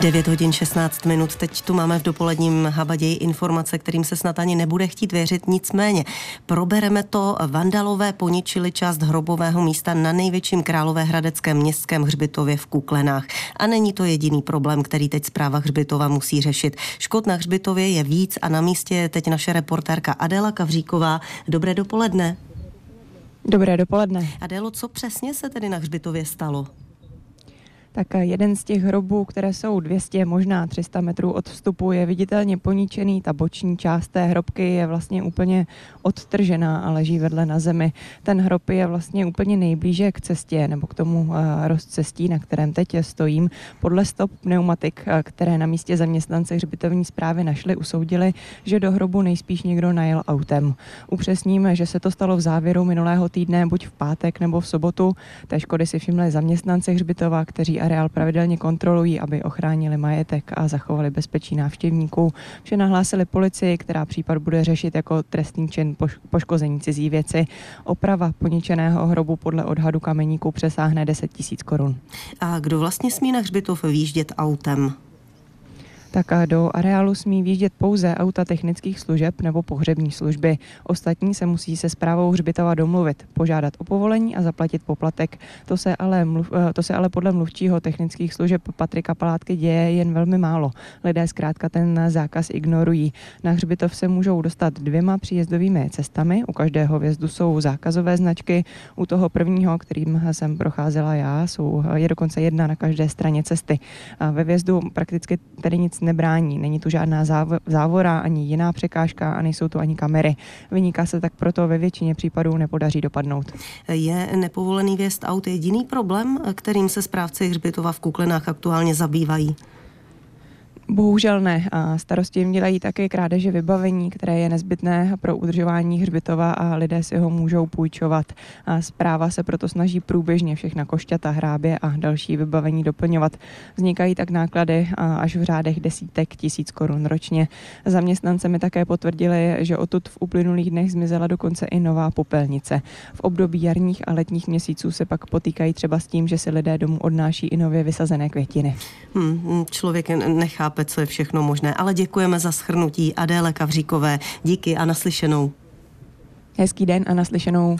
9 hodin 16 minut. Teď tu máme v dopoledním habaději informace, kterým se snad ani nebude chtít věřit. Nicméně probereme to. Vandalové poničili část hrobového místa na největším královéhradeckém městském hřbitově v Kuklenách. A není to jediný problém, který teď zpráva hřbitova musí řešit. Škod na hřbitově je víc a na místě je teď naše reportérka Adela Kavříková. Dobré dopoledne. Dobré dopoledne. Adelo, co přesně se tedy na hřbitově stalo? Tak jeden z těch hrobů, které jsou 200, možná 300 metrů od vstupu, je viditelně poničený. Ta boční část té hrobky je vlastně úplně odtržená a leží vedle na zemi. Ten hrob je vlastně úplně nejblíže k cestě nebo k tomu eh, rozcestí, na kterém teď stojím. Podle stop pneumatik, eh, které na místě zaměstnance hřbitovní zprávy našli, usoudili, že do hrobu nejspíš někdo najel autem. Upřesním, že se to stalo v závěru minulého týdne, buď v pátek nebo v sobotu. Té škody si všimli zaměstnanci hřbitova, kteří areál pravidelně kontrolují, aby ochránili majetek a zachovali bezpečí návštěvníků. Vše nahlásili policii, která případ bude řešit jako trestný čin poškození cizí věci. Oprava poničeného hrobu podle odhadu kameníků přesáhne 10 tisíc korun. A kdo vlastně smí na hřbitov výjíždět autem? Tak do areálu smí výjíždět pouze auta technických služeb nebo pohřební služby. Ostatní se musí se zprávou hřbitova domluvit, požádat o povolení a zaplatit poplatek. To se ale, mluv, eh, to se ale podle mluvčího technických služeb Patrika Palátky děje jen velmi málo. Lidé zkrátka ten zákaz ignorují. Na hřbitov se můžou dostat dvěma příjezdovými cestami. U každého vjezdu jsou zákazové značky. U toho prvního, kterým jsem procházela já, jsou, je dokonce jedna na každé straně cesty. A ve vjezdu prakticky tedy nic nebrání. Není tu žádná závora ani jiná překážka a nejsou tu ani kamery. Vyniká se tak proto ve většině případů nepodaří dopadnout. Je nepovolený věst aut jediný problém, kterým se správci hřbitova v Kuklenách aktuálně zabývají? Bohužel ne. A starosti jim dělají také krádeže vybavení, které je nezbytné pro udržování hřbitova a lidé si ho můžou půjčovat. A zpráva se proto snaží průběžně všechna košťata, hrábě a další vybavení doplňovat. Vznikají tak náklady až v řádech desítek tisíc korun ročně. Zaměstnance mi také potvrdili, že odtud v uplynulých dnech zmizela dokonce i nová popelnice. V období jarních a letních měsíců se pak potýkají třeba s tím, že si lidé domů odnáší i nově vysazené květiny. Hmm, člověk nechápe chápe, co je všechno možné. Ale děkujeme za schrnutí Adéle Kavříkové. Díky a naslyšenou. Hezký den a naslyšenou.